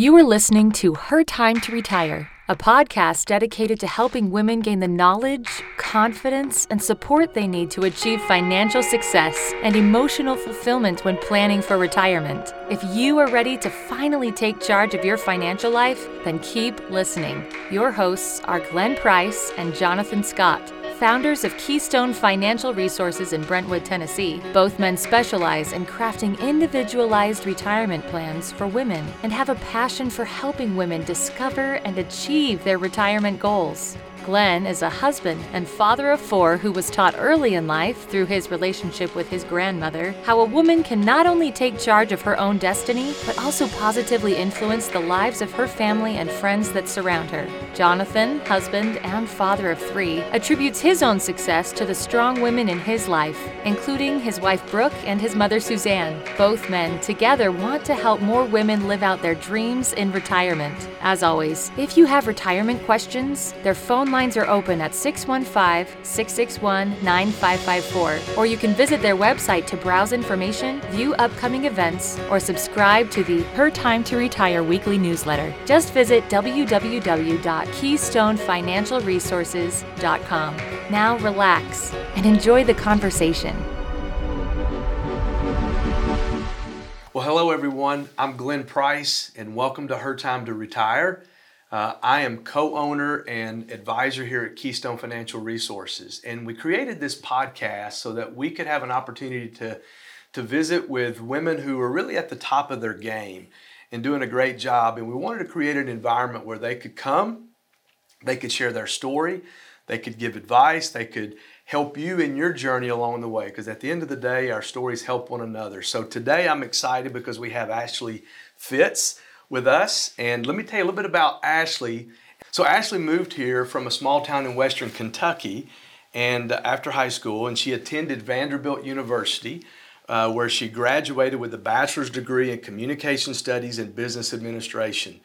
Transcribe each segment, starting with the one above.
You are listening to Her Time to Retire, a podcast dedicated to helping women gain the knowledge, confidence, and support they need to achieve financial success and emotional fulfillment when planning for retirement. If you are ready to finally take charge of your financial life, then keep listening. Your hosts are Glenn Price and Jonathan Scott founders of Keystone Financial Resources in Brentwood, Tennessee. Both men specialize in crafting individualized retirement plans for women and have a passion for helping women discover and achieve their retirement goals. Glenn is a husband and father of four who was taught early in life through his relationship with his grandmother how a woman can not only take charge of her own destiny, but also positively influence the lives of her family and friends that surround her. Jonathan, husband and father of three, attributes his own success to the strong women in his life, including his wife Brooke and his mother Suzanne. Both men together want to help more women live out their dreams in retirement. As always, if you have retirement questions, their phone lines are open at 615 661 9554, or you can visit their website to browse information, view upcoming events, or subscribe to the Her Time to Retire weekly newsletter. Just visit www.keystonefinancialresources.com. Now relax and enjoy the conversation. Well, hello everyone. I'm Glenn Price, and welcome to Her Time to Retire. Uh, I am co owner and advisor here at Keystone Financial Resources. And we created this podcast so that we could have an opportunity to, to visit with women who are really at the top of their game and doing a great job. And we wanted to create an environment where they could come, they could share their story, they could give advice, they could help you in your journey along the way. Because at the end of the day, our stories help one another. So today I'm excited because we have Ashley Fitz with us. And let me tell you a little bit about Ashley. So, Ashley moved here from a small town in western Kentucky and uh, after high school, and she attended Vanderbilt University. Uh, where she graduated with a bachelor's degree in communication studies and business administration.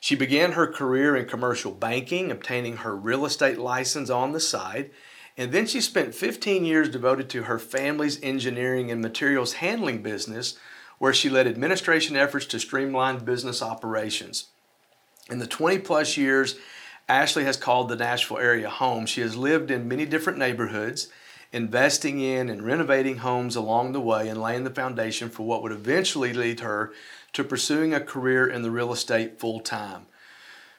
She began her career in commercial banking, obtaining her real estate license on the side, and then she spent 15 years devoted to her family's engineering and materials handling business, where she led administration efforts to streamline business operations. In the 20 plus years Ashley has called the Nashville area home, she has lived in many different neighborhoods, investing in and renovating homes along the way and laying the foundation for what would eventually lead her to pursuing a career in the real estate full time.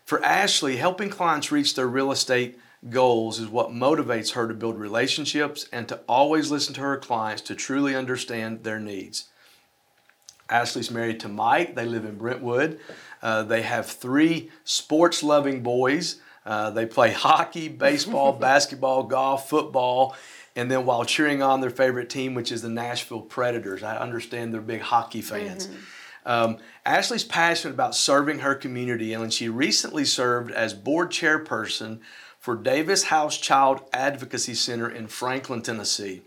For Ashley, helping clients reach their real estate goals is what motivates her to build relationships and to always listen to her clients to truly understand their needs. Ashley's married to Mike. They live in Brentwood. Uh, they have three sports loving boys. Uh, they play hockey, baseball, basketball, golf, football, and then while cheering on their favorite team, which is the Nashville Predators. I understand they're big hockey fans. Mm-hmm. Um, Ashley's passionate about serving her community, and she recently served as board chairperson for Davis House Child Advocacy Center in Franklin, Tennessee.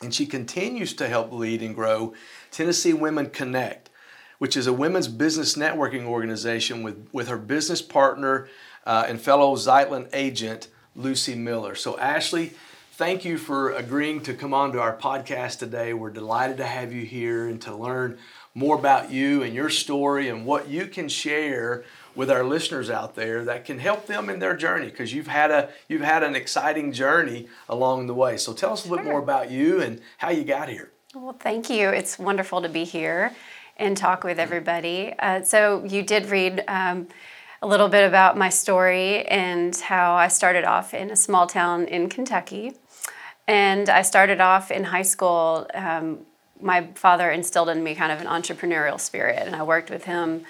And she continues to help lead and grow Tennessee Women Connect, which is a women's business networking organization with, with her business partner uh, and fellow Zeitlin agent, Lucy Miller. So, Ashley, thank you for agreeing to come on to our podcast today. We're delighted to have you here and to learn more about you and your story and what you can share with our listeners out there that can help them in their journey because you've had a you've had an exciting journey along the way. So tell us a little bit more about you and how you got here. Well, thank you. It's wonderful to be here and talk with everybody. Uh, so, you did read um, a little bit about my story and how I started off in a small town in Kentucky. And I started off in high school. Um, my father instilled in me kind of an entrepreneurial spirit, and I worked with him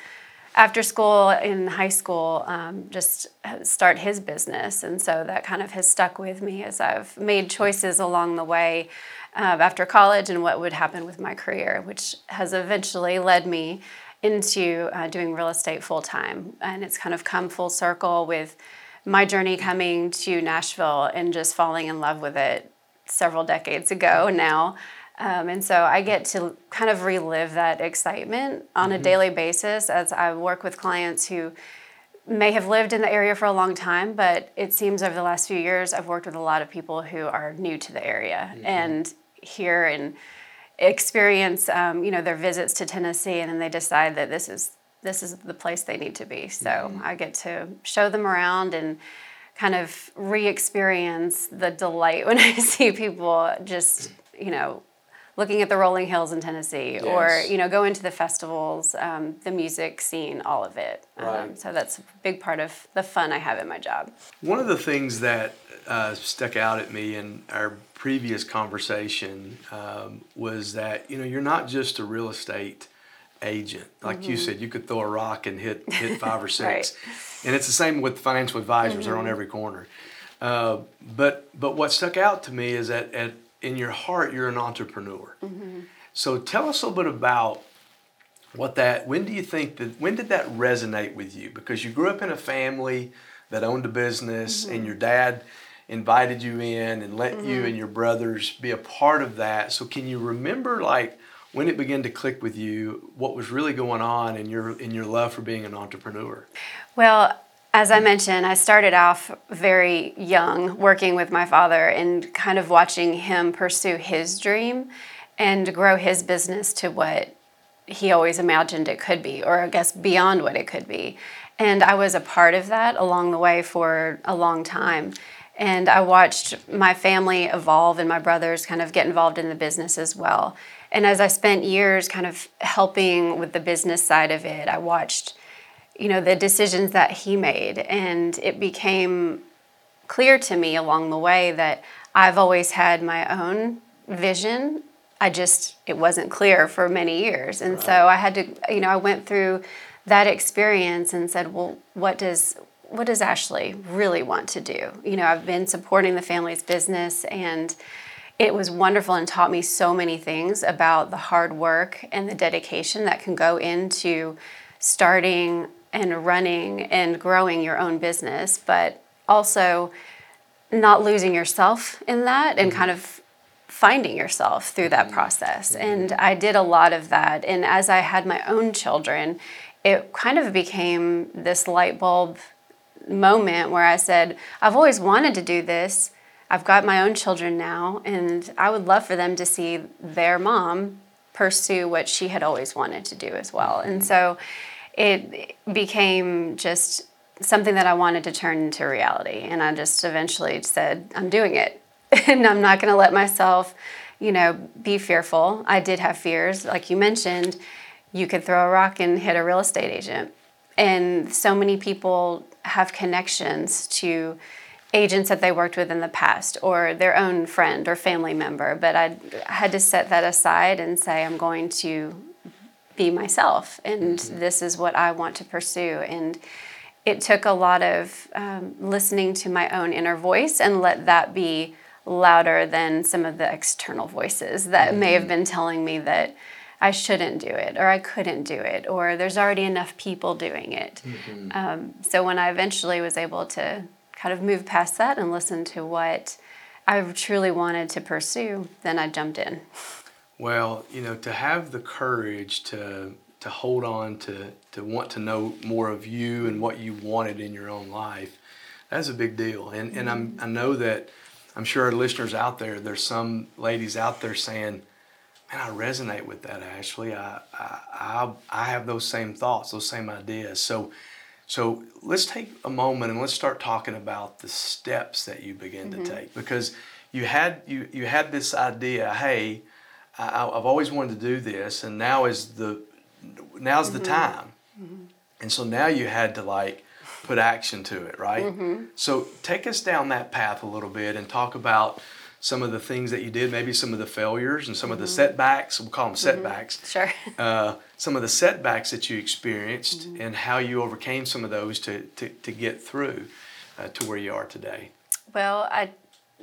after school in high school um, just start his business and so that kind of has stuck with me as i've made choices along the way uh, after college and what would happen with my career, which has eventually led me into uh, doing real estate full time. And it's kind of come full circle with my journey coming to Nashville and just falling in love with it several decades ago now. Um, and so I get to kind of relive that excitement on mm-hmm. a daily basis as I work with clients who may have lived in the area for a long time, but it seems over the last few years I've worked with a lot of people who are new to the area. Mm-hmm. And here and experience um, you know their visits to Tennessee and then they decide that this is this is the place they need to be. So mm-hmm. I get to show them around and kind of re-experience the delight when I see people just you know looking at the rolling hills in Tennessee, yes. or you know, go into the festivals, um, the music scene, all of it. Um, right. Um, so that's a big part of the fun I have in my job. One of the things that uh, stuck out at me in our previous conversation um, was that you know you're not just a real estate agent. Like mm-hmm. you said, you could throw a rock and hit hit five or six, right. and it's the same with financial advisors. Mm-hmm. They're on mm-hmm. every corner. Uh, but but what stuck out to me is that at in your heart you're an entrepreneur. Mm-hmm. So tell us a little bit about what that. When do you think that? When did that resonate with you? Because you grew up in a family that owned a business, mm-hmm. and your dad invited you in and let mm-hmm. you and your brothers be a part of that. So can you remember like when it began to click with you what was really going on in your in your love for being an entrepreneur? Well, as I mentioned, I started off very young working with my father and kind of watching him pursue his dream and grow his business to what he always imagined it could be, or I guess beyond what it could be. And I was a part of that along the way for a long time. And I watched my family evolve and my brothers kind of get involved in the business as well. And as I spent years kind of helping with the business side of it, I watched you know the decisions that he made. And it became clear to me along the way that I've always had my own vision. I just it wasn't clear for many years. And right. so I had to you know I went through that experience and said well what does what does Ashley really want to do? You know I've been supporting the family's business and it was wonderful and taught me so many things about the hard work and the dedication that can go into starting and running and growing your own business, but also not losing yourself in that and mm-hmm. kind of finding yourself through that mm-hmm. process. Mm-hmm. And I did a lot of that. And as I had my own children, it kind of became this light bulb moment where I said, I've always wanted to do this. I've got my own children now, and I would love for them to see their mom pursue what she had always wanted to do as well. And so it became just something that I wanted to turn into reality. And I just eventually said, I'm doing it. and I'm not going to let myself, you know, be fearful. I did have fears. Like you mentioned, you could throw a rock and hit a real estate agent. And so many people have connections to agents that they worked with in the past or their own friend or family member. But I had to set that aside and say, I'm going to be myself and mm-hmm. this is what I want to pursue. And it took a lot of um, listening to my own inner voice and let that be louder than some of the external voices that mm-hmm. may have mm-hmm. been telling me that I shouldn't do it or I couldn't do it or there's already enough people doing it. Mm-hmm. Um, so when I eventually was able to kind of move past that and listen to what I truly wanted to pursue, then I jumped in. Well, you know, to have the courage to to hold on to to want to know more of you and what you wanted in your own life, that's a big deal. And and I'm I know that I'm sure our listeners out there, there's some ladies out there saying, Man, I resonate with that, Ashley. I I I, I have those same thoughts, those same ideas. So so let's take a moment and let's start talking about the steps that you begin mm-hmm. to take because you had you you had this idea, hey, I, have always wanted to do this, and now is the now's mm-hmm. the time. Mm-hmm. And so now you had to like put action to it, right? Mm-hmm. So take us down that path a little bit and talk about some of the things that you did, maybe some of the failures and some of the mm-hmm. setbacks. We'll call them mm-hmm. setbacks. Sure. Uh, some of the setbacks that you experienced mm-hmm. and how you overcame some of those to, to, to get through uh, to where you are today. Well, I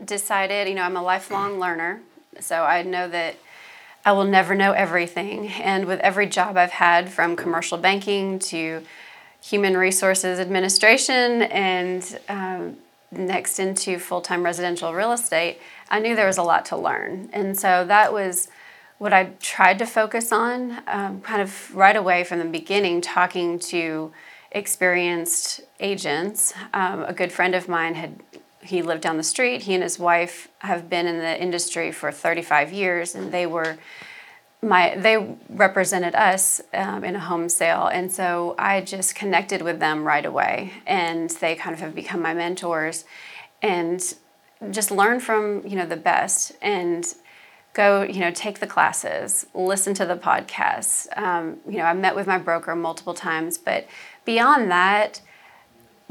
decided, you know, I'm a lifelong learner, so I know that I will never know everything. And with every job I've had, from commercial banking to human resources administration and um, next into full time residential real estate, I knew there was a lot to learn. And so that was what I tried to focus on um, kind of right away from the beginning, talking to experienced agents. Um, a good friend of mine had he lived down the street. He and his wife have been in the industry for 35 years, and they were my they represented us um, in a home sale and so i just connected with them right away and they kind of have become my mentors and just learn from you know the best and go you know take the classes listen to the podcasts um, you know i met with my broker multiple times but beyond that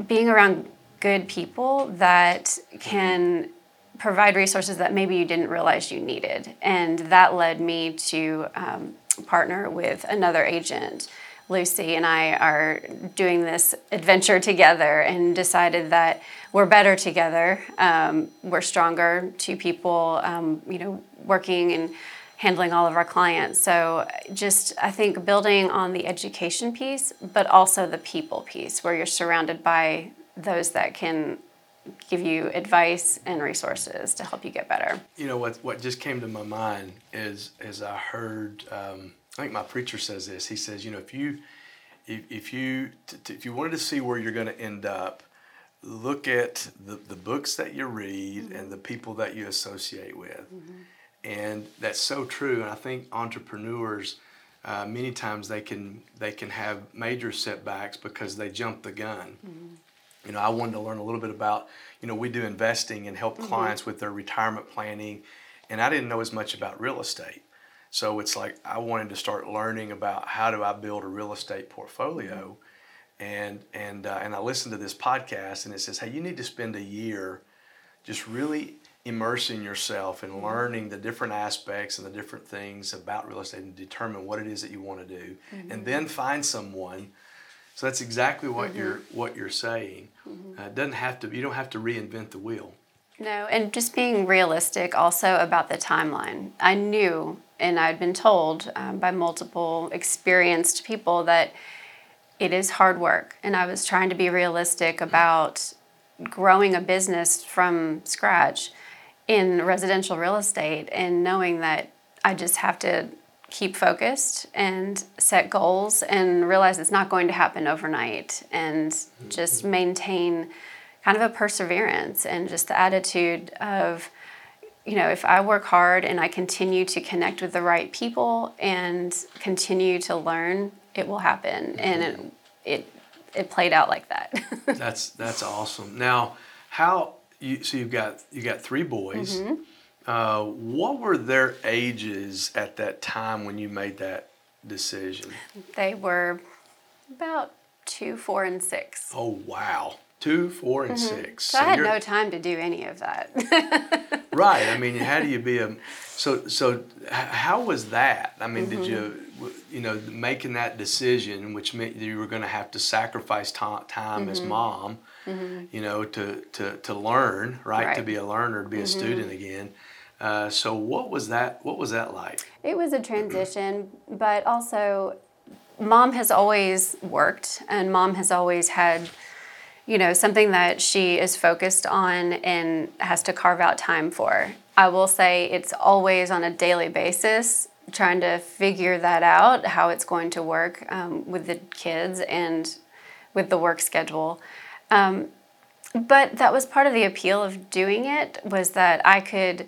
being around good people that can provide resources that maybe you didn't realize you needed. And that led me to um, partner with another agent. Lucy and I are doing this adventure together and decided that we're better together. Um, we're stronger, two people, um, you know, working and handling all of our clients. So just I think building on the education piece, but also the people piece where you're surrounded by those that can give you advice and resources to help you get better. You know what? What just came to my mind is as I heard. Um, I think my preacher says this. He says, you know, if you if, if you t- t- if you wanted to see where you're going to end up, look at the, the books that you read mm-hmm. and the people that you associate with. Mm-hmm. And that's so true. And I think entrepreneurs, uh, many times they can they can have major setbacks because they jump the gun. Mm-hmm you know, I wanted to learn a little bit about, you know, we do investing and help mm-hmm. clients with their retirement planning, and I didn't know as much about real estate. So it's like I wanted to start learning about how do I build a real estate portfolio, mm-hmm. and and uh, and I listened to this podcast, and it says, hey, you need to spend a year, just really immersing yourself and mm-hmm. learning the different aspects and the different things about real estate and determine what it is that you want to do, mm-hmm. and then find someone so that's exactly what mm-hmm. you're what you're saying. Mm-hmm. Uh, it doesn't have to. You don't have to reinvent the wheel. No, and just being realistic also about the timeline. I knew, and I'd been told um, by multiple experienced people that it is hard work, and I was trying to be realistic about growing a business from scratch in residential real estate, and knowing that I just have to keep focused and set goals and realize it's not going to happen overnight and just mm-hmm. maintain kind of a perseverance and just the attitude of you know if i work hard and i continue to connect with the right people and continue to learn it will happen. And it it, it played out like that. That's that's awesome. Now how you so you've got you got three boys. Mm-hmm. Uh, what were their ages at that time when you made that decision? They were about two, four, and six. Oh, wow. Two, four, and mm-hmm. six. So, so I had no time to do any of that. right. I mean, how do you be a so so? How was that? I mean, mm-hmm. did you you know making that decision, which meant you were going to have to sacrifice time mm-hmm. as mom, mm-hmm. you know, to to to learn, right? right. To be a learner, to be a mm-hmm. student again. Uh, so what was that? What was that like? It was a transition, but also, mom has always worked, and mom has always had, you know, something that she is focused on and has to carve out time for. I will say it's always on a daily basis trying to figure that out how it's going to work um, with the kids and with the work schedule. Um, but that was part of the appeal of doing it was that I could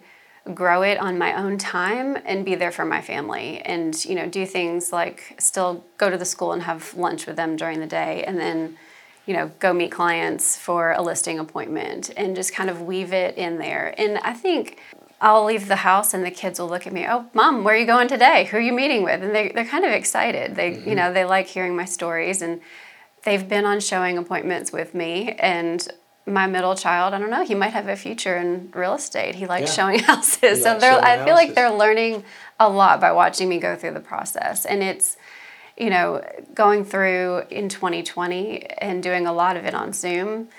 grow it on my own time and be there for my family and you know do things like still go to the school and have lunch with them during the day and then you know go meet clients for a listing appointment and just kind of weave it in there and i think I'll leave the house and the kids will look at me, oh, mom, where are you going today? Who are you meeting with? And they, they're kind of excited. They, mm-hmm. you know, they like hearing my stories and they've been on showing appointments with me. And my middle child, I don't know, he might have a future in real estate. He likes yeah. showing houses. He so they're I feel houses. like they're learning a lot by watching me go through the process. And it's you know, going through in 2020 and doing a lot of it on Zoom,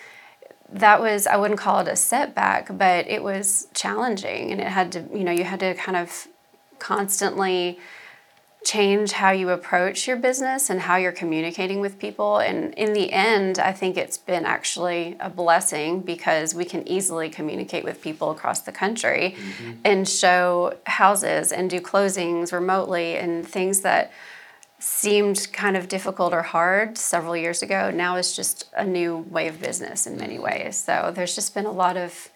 that was I wouldn't call it a setback, but it was challenging and it had to, you know, you had to kind of constantly change how you approach your business and how you're communicating with people. And in the end, I think it's been actually a blessing because we can easily communicate with people across the country mm-hmm. and show houses and do closings remotely and things that seemed kind of difficult or hard several years ago. Now it's just a new way of business in many mm-hmm. ways. So there's just been a lot of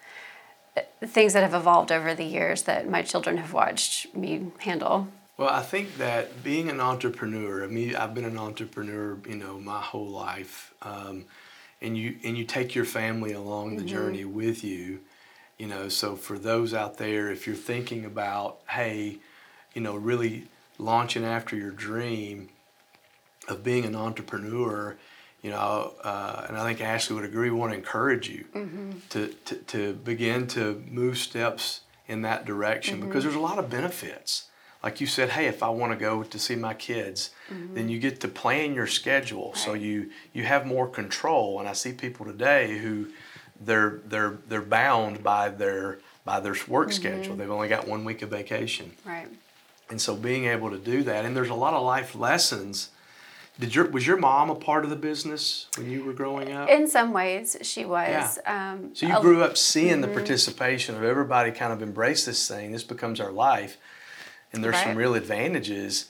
uh, things that have evolved over the years that my children have watched me handle. Well, I think that being an entrepreneur, I mean, I've been an entrepreneur, you know, my whole life, um, and you and you take your family along the journey with you, you know. So for those out there, if you're thinking about, hey, you know, really launching after your dream of being an entrepreneur, you know, uh, and I think Ashley would agree. We want to encourage you to, to to begin to move steps in that direction because there's a lot of benefits like you said, hey, if I want to go to see my kids, mm-hmm. then you get to plan your schedule, so you you have more control. And I see people today who they're they're they're bound by their by their work mm-hmm. schedule. They've only got one week of vacation, Right. and so being able to do that, and there's a lot of life lessons. Did your was your mom a part of the business when you were growing up? In some ways, she was. Um, So you grew up seeing the mm-hmm. participation of everybody kind of embrace this thing. This becomes our life. And there's some real advantages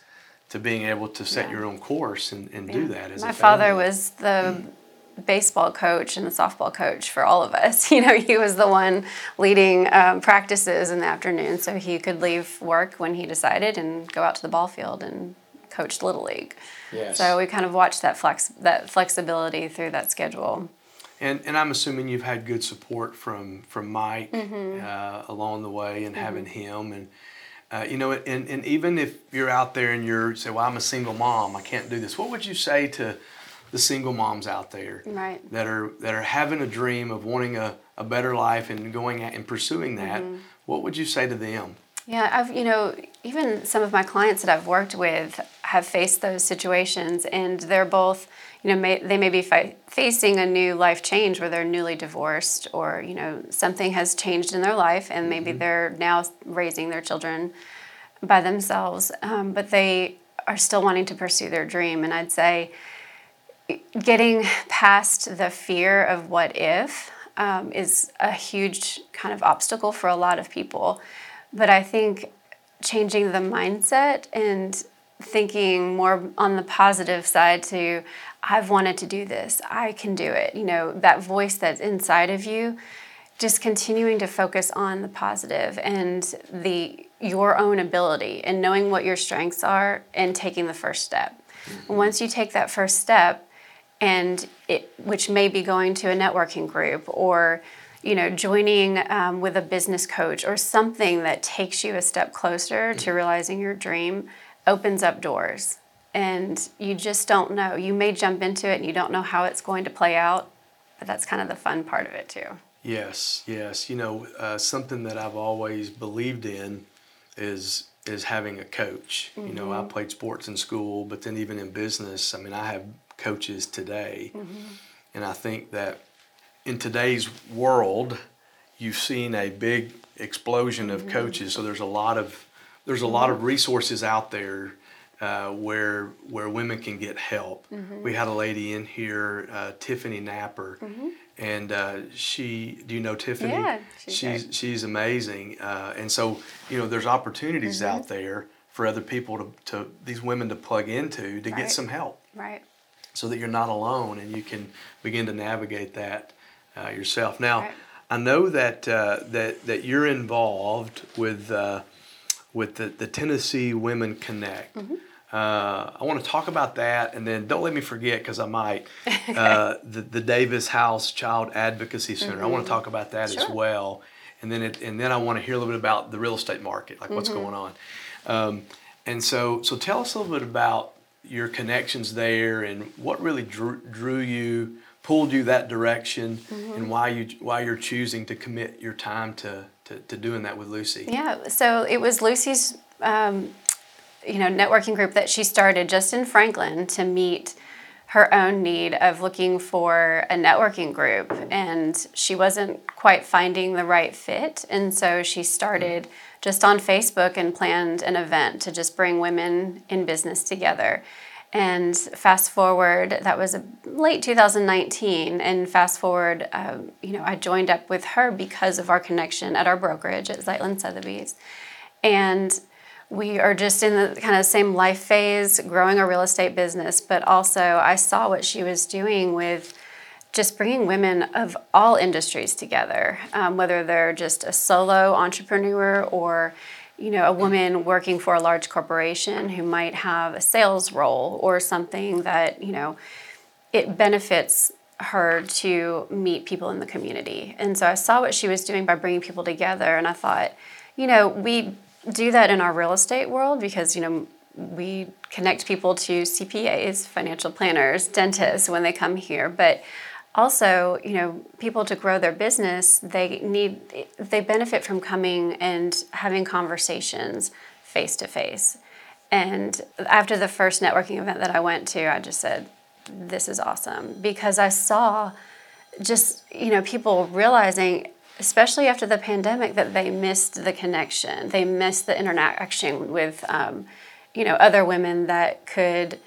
to being able to set Yeah. your own course and, and do that as My a father family. was the baseball coach and the softball coach for all of us. You know, he was the one leading um, practices in the afternoon, so he could leave work when he decided and go out to the ball field and coach little league. Yes. So we kind of watched that flex that flexibility through that schedule. And, and I'm assuming you've had good support from from Mike Mm-hmm. uh, along the way and having him and uh, you know and, and even if you're out there and you're say well I'm a single mom I can't do this what would you say to the single moms out there Right. that are that are having a dream of wanting a, a better life and going at and pursuing that Mm-hmm. what would you say to them Yeah, I've you know even some of my clients that I've worked with have faced those situations, and they're both you know may, they may be fi- facing a new life change where they're newly divorced, or you know something has changed in their life, and maybe they're now raising their children by themselves, um, but they are still wanting to pursue their dream. And I'd say getting past the fear of what if um, is a huge kind of obstacle for a lot of people. But I think changing the mindset and thinking more on the positive side to, I've wanted to do this, I can do it. You know, that voice that's inside of you, just continuing to focus on the positive and the your own ability and knowing what your strengths are and taking the first step. Once you take that first step, and it which may be going to a networking group or you know joining um, with a business coach or something that takes you a step closer to realizing your dream opens up doors and you just don't know you may jump into it and you don't know how it's going to play out but that's kind of the fun part of it too Yes, yes. You know, uh, something that I've always believed in is is having a coach. You know, I mm-hmm. played sports in school, but then even in business, I mean, I have coaches today, mm-hmm. and I think that in today's world, you've seen a big explosion of mm-hmm. coaches. So there's a lot of there's a lot of resources out there uh, where where women can get help. We had a lady in here, uh, Tiffany Napper, and uh, she. Do you know Tiffany? Yeah, she's she's great. she's amazing. Uh, and so you know, there's opportunities Mm-hmm. out there for other people to, to these women to plug into to get some help right so that you're not alone and you can begin to navigate that uh, yourself. Now, Right. I know that uh, that that you're involved with uh, with the, the Tennessee Women Connect. Mm-hmm. Uh, I want to talk about that, and then don't let me forget because I might uh, the the Davis House Child Advocacy Center. I want to talk about that as Mm-hmm. Well, and then it, and then I want to hear a little bit about the real estate market, like Mm-hmm. what's going on. Um, and so, so tell us a little bit about your connections there and what really drew, drew you, pulled you that direction, Mm-hmm. and why you why you're choosing to commit your time to to, to doing that with Lucy. Yeah, so it was Lucy's, um, you know, networking group that she started just in Franklin to meet her own need of looking for a networking group, and she wasn't quite finding the right fit, and so she started just on Facebook and planned an event to just bring women in business together. And fast forward, that was late 2019. And fast forward, um, you know, I joined up with her because of our connection at our brokerage at Zeitlin Sotheby's. And we are just in the kind of same life phase, growing a real estate business, but also I saw what she was doing with just bringing women of all industries together, um, whether they're just a solo entrepreneur or you know, a woman working for a large corporation who might have a sales role or something that, you know, it benefits her to meet people in the community. And so I saw what she was doing by bringing people together and I thought, you know, we do that in our real estate world because, you know, we connect people to CPAs, financial planners, dentists when they come here, but also, you know, people to grow their business, they need they benefit from coming and having conversations face to face. And after the first networking event that I went to, I just said, this is awesome because I saw just, you know, people realizing especially after the pandemic that they missed the connection. They missed the interaction with um, you know, other women that could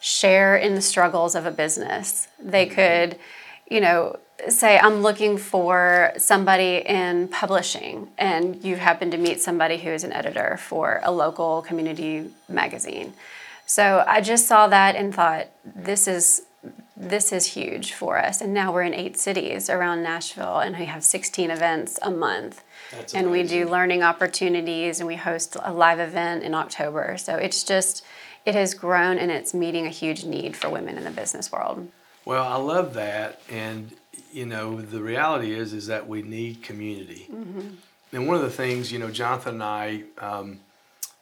share in the struggles of a business. They could you know, say I'm looking for somebody in publishing and you happen to meet somebody who is an editor for a local community magazine. So I just saw that and thought this is this is huge for us. And now we're in eight cities around Nashville and we have 16 events a month. That's and we do learning opportunities and we host a live event in October. So it's just it has grown and it's meeting a huge need for women in the business world. Well, I love that, and you know, the reality is is that we need community. Mm-hmm. And one of the things, you know, Jonathan and I, um,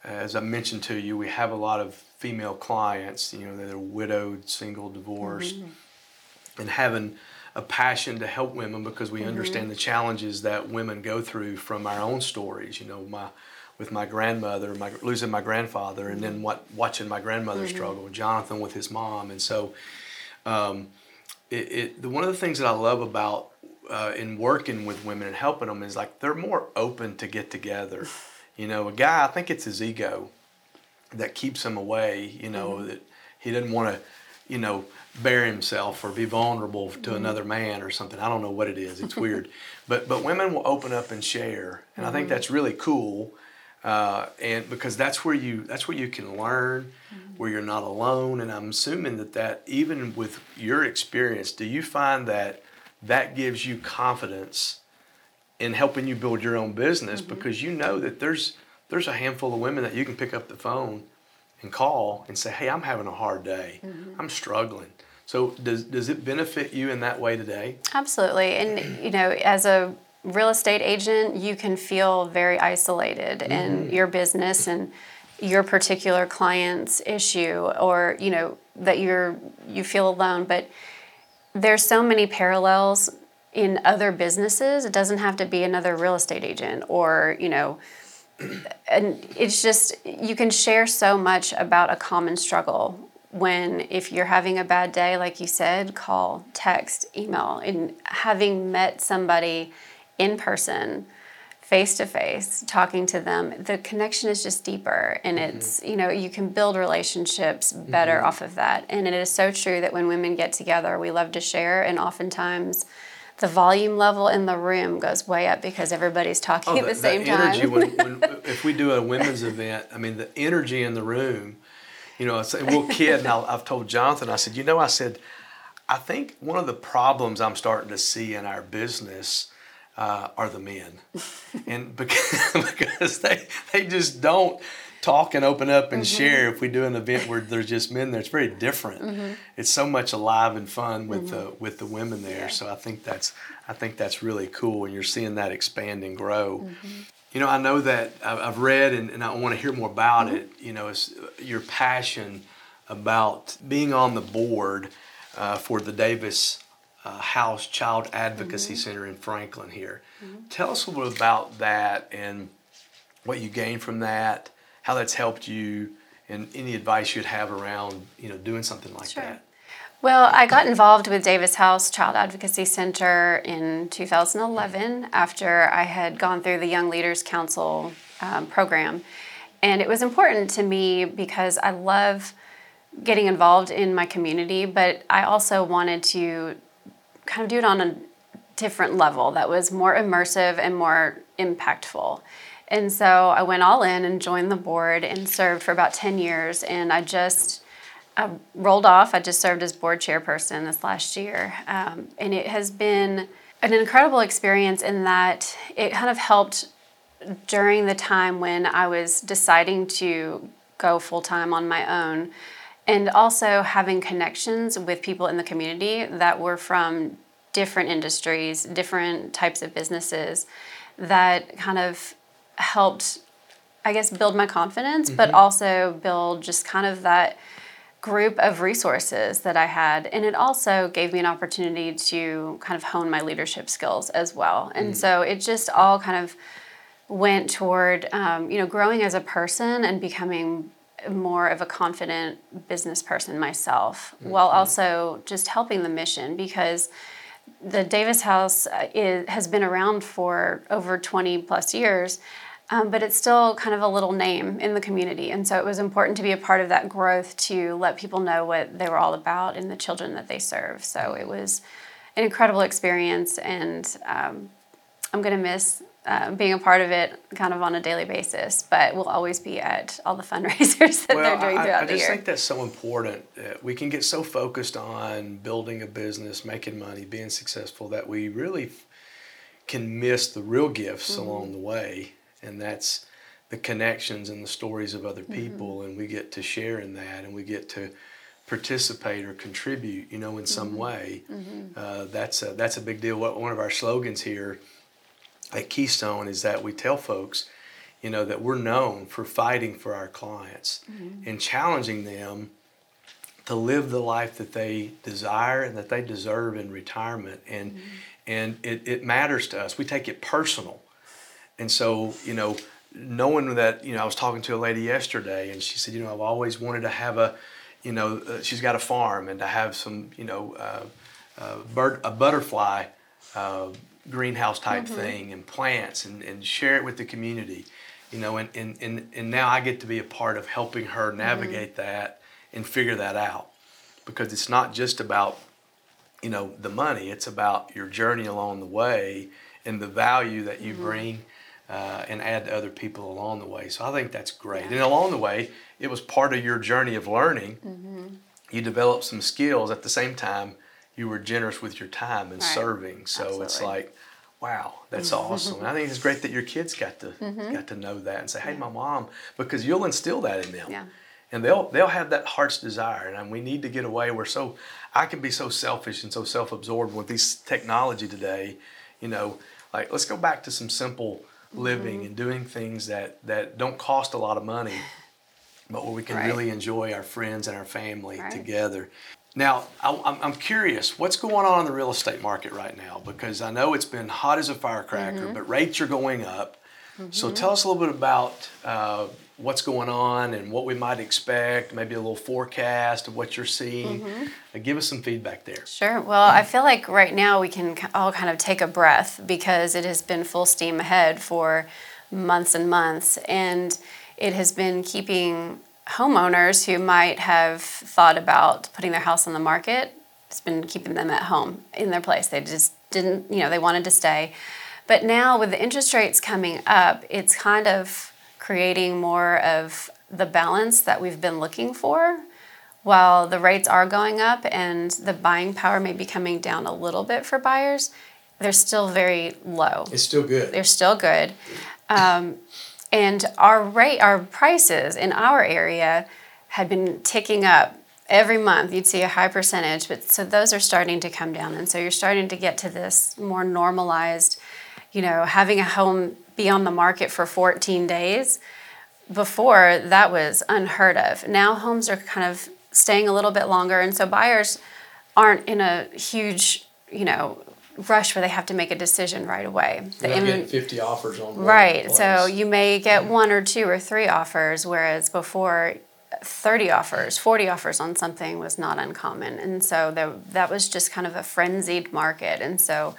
as I mentioned to you, we have a lot of female clients. You know, they're widowed, single, divorced, mm-hmm. and having a passion to help women because we mm-hmm. understand the challenges that women go through from our own stories. You know, my with my grandmother, my losing my grandfather, and then what watching my grandmother mm-hmm. struggle, Jonathan with his mom, and so um, it, it, the, one of the things that I love about uh, in working with women and helping them is like they're more open to get together. You know, a guy, I think it's his ego that keeps him away. You know mm-hmm. that he doesn't want to, you know, bare himself or be vulnerable to mm-hmm. another man or something. I don't know what it is. It's weird, but but women will open up and share, and mm-hmm. I think mm-hmm. that's really cool. Uh, and because that's where you that's where you can learn mm-hmm. where you're not alone and i'm assuming that that even with your experience do you find that that gives you confidence in helping you build your own business mm-hmm. because you know that there's there's a handful of women that you can pick up the phone and call and say hey i'm having a hard day mm-hmm. i'm struggling so does does it benefit you in that way today absolutely and you know as a real estate agent, you can feel very isolated mm-hmm. in your business and your particular client's issue or you know that you're you feel alone but there's so many parallels in other businesses it doesn't have to be another real estate agent or you know and it's just you can share so much about a common struggle when if you're having a bad day like you said call text email and having met somebody in person face to face talking to them the connection is just deeper and mm-hmm. it's you know you can build relationships better mm-hmm. off of that and it is so true that when women get together we love to share and oftentimes the volume level in the room goes way up because everybody's talking oh, at the, the same time. Energy when, when, if we do a women's event, I mean, the energy in the room, you know, we'll kid, and i I've told Jonathan, I said, you know, I said, I think one of the problems I'm starting to see in our business uh, are the men, and because, because they they just don't talk and open up and mm-hmm. share. If we do an event where there's just men there, it's very different. Mm-hmm. It's so much alive and fun with mm-hmm. the with the women there. Yeah. So I think that's I think that's really cool, and you're seeing that expand and grow. Mm-hmm. You know, I know that I've read and, and I want to hear more about mm-hmm. it. You know, it's your passion about being on the board uh, for the Davis uh, House Child Advocacy mm-hmm. Center in Franklin here. Mm-hmm. Tell us a little bit about that and what you gained from that, how that's helped you, and any advice you'd have around you know doing something like sure. that. Well, I got involved with Davis House Child Advocacy Center in 2011 after I had gone through the Young Leaders Council um, program. And it was important to me because I love getting involved in my community, but I also wanted to kind of do it on a different level that was more immersive and more impactful. And so I went all in and joined the board and served for about 10 years. And I just I rolled off. I just served as board chairperson this last year. Um, and it has been an incredible experience in that it kind of helped during the time when I was deciding to go full time on my own, and also having connections with people in the community that were from different industries, different types of businesses that kind of helped, I guess, build my confidence, but also build just kind of that group of resources that I had. And it also gave me an opportunity to kind of hone my leadership skills as well. And so it just all kind of went toward, um, you know, growing as a person and becoming more of a confident business person myself while also just helping the mission because the Davis House uh, is, has been around for over 20 plus years, um, but it's still kind of a little name in the community. And so it was important to be a part of that growth to let people know what they were all about and the children that they serve. So it was an incredible experience, and um, I'm going to miss uh, being a part of it kind of on a daily basis, but we'll always be at all the fundraisers that they're doing I, throughout I the year. I just think that's so important. Uh, we can get so focused on building a business, making money, being successful that we really f- can miss the real gifts Mm-hmm. along the way, and that's the connections and the stories of other Mm-hmm. people, and we get to share in that, and we get to participate or contribute, you know, in some Mm-hmm. way. Uh, that's a, that's a big deal. What one of our slogans here at Keystone is that we tell folks, you know, that we're known for fighting for our clients and challenging them to live the life that they desire and that they deserve in retirement. And and it, it matters to us. We take it personal. And so, you know, knowing that, you know, I was talking to a lady yesterday and she said, you know, I've always wanted to have a, you know, uh, she's got a farm and to have some, you know, uh, uh, bird, a butterfly uh, greenhouse type mm-hmm. thing and plants and, and share it with the community, you know, and, and, and, and now I get to be a part of helping her mm-hmm. navigate that and figure that out. Because it's not just about you know the money it's about your journey along the way and the value that you mm-hmm. bring uh, and add to other people along the way. So i think that's great. And along the way it was part of your journey of learning. You developed some skills at the same time you were generous with your time and Right. serving so it's like wow that's awesome and i think it's great that your kids got to Mm-hmm. got to know that and say hey my mom because you'll instill that in them Yeah. and they'll they'll have that heart's desire and we need to get away we're so i can be so selfish and so self-absorbed with this technology today you know like let's go back to some simple living Mm-hmm. and doing things that that don't cost a lot of money but where we can Right. really enjoy our friends and our family Right. together now I, I'm, I'm curious what's going on in the real estate market right now because i know it's been hot as a firecracker Mm-hmm. but rates are going up so tell us a little bit about uh, what's going on and what we might expect, maybe a little forecast of what you're seeing. Mm-hmm. Uh, give us some feedback there. Sure. Well, I feel like right now we can all kind of take a breath because it has been full steam ahead for months and months. And it has been keeping homeowners who might have thought about putting their house on the market, it's been keeping them at home in their place. They just didn't, you know, they wanted to stay. But now with the interest rates coming up, it's kind of creating more of the balance that we've been looking for while the rates are going up and the buying power may be coming down a little bit for buyers, they're still very low. It's still good. They're still good. Um, and our rate, our prices in our area had been ticking up every month. You'd see a high percentage, but so those are starting to come down. And so you're starting to get to this more normalized, you know, having a home be on the market for 14 days before that was unheard of. Now homes are kind of staying a little bit longer, and so buyers aren't in a huge, you know, rush where they have to make a decision right away. The inven- 50 offers on right. So you may get one or two or three offers, whereas before. 30 offers, 40 offers on something was not uncommon. And so there, that was just kind of a frenzied market. And so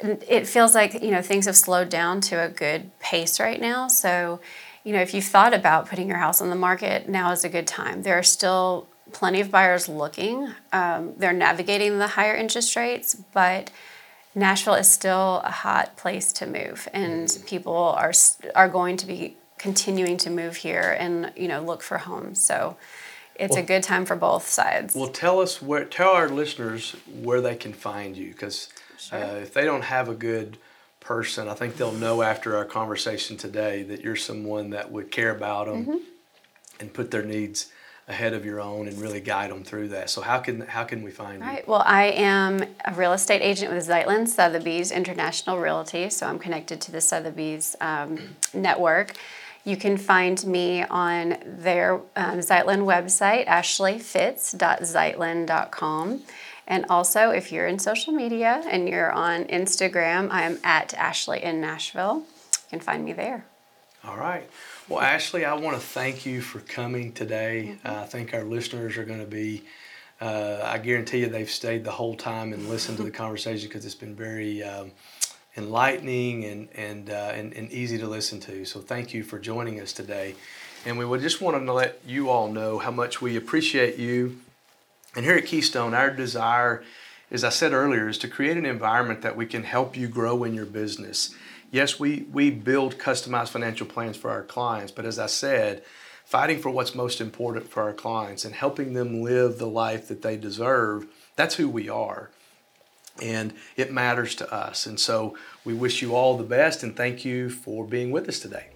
it feels like you know things have slowed down to a good pace right now so you know if you've thought about putting your house on the market now is a good time there are still plenty of buyers looking um, they're navigating the higher interest rates but nashville is still a hot place to move and people are are going to be continuing to move here and you know look for homes so it's a good time for both sides Well, tell us where, tell our listeners where they can find you because uh, if they don't have a good person. I think they'll know after our conversation today that you're someone that would care about them mm-hmm. and put their needs ahead of your own and really guide them through that. So how can how can we find you? Right. Well, I am a real estate agent with Zeitlin Sotheby's International Realty, so I'm connected to the Sotheby's um, network. You can find me on their um, Zeitlin website, ashleyfitz.zeitlin.com. And also, if you're in social media and you're on Instagram, I'm at Ashley in Nashville. You can find me there. All right. Well, Ashley, I want to thank you for coming today. Mm-hmm. I think our listeners are going to be, uh, I guarantee you, they've stayed the whole time and listened to the conversation because it's been very um, enlightening and, and, uh, and, and easy to listen to. So, thank you for joining us today. And we would just want to let you all know how much we appreciate you. And here at Keystone, our desire, as I said earlier, is to create an environment that we can help you grow in your business yes, we, we build customized financial plans for our clients, but as I said, fighting for what's most important for our clients and helping them live the life that they deserve, that's who we are. And it matters to us. And so we wish you all the best and thank you for being with us today.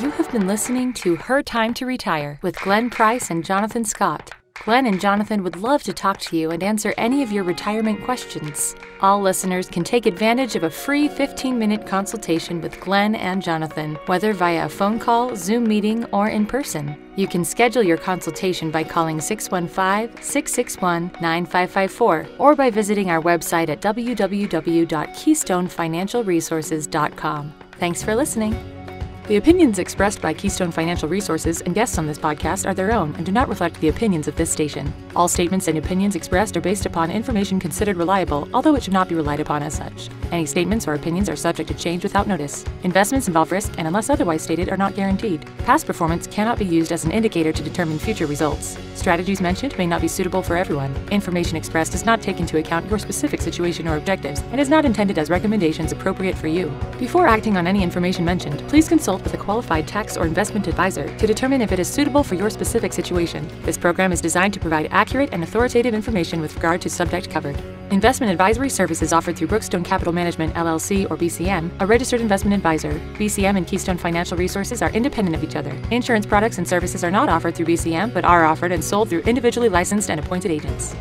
You have been listening to Her Time to Retire with Glenn Price and Jonathan Scott. Glenn and Jonathan would love to talk to you and answer any of your retirement questions. All listeners can take advantage of a free 15 minute consultation with Glenn and Jonathan, whether via a phone call, Zoom meeting, or in person. You can schedule your consultation by calling 615 661 9554 or by visiting our website at www.keystonefinancialresources.com. Thanks for listening. The opinions expressed by Keystone Financial Resources and guests on this podcast are their own and do not reflect the opinions of this station. All statements and opinions expressed are based upon information considered reliable, although it should not be relied upon as such. Any statements or opinions are subject to change without notice. Investments involve risk and, unless otherwise stated, are not guaranteed. Past performance cannot be used as an indicator to determine future results. Strategies mentioned may not be suitable for everyone. Information expressed does not take into account your specific situation or objectives and is not intended as recommendations appropriate for you. Before acting on any information mentioned, please consult consult with a qualified tax or investment advisor to determine if it is suitable for your specific situation. This program is designed to provide accurate and authoritative information with regard to subject covered. Investment advisory services offered through Brookstone Capital Management LLC or BCM, a registered investment advisor. BCM and Keystone Financial Resources are independent of each other. Insurance products and services are not offered through BCM but are offered and sold through individually licensed and appointed agents.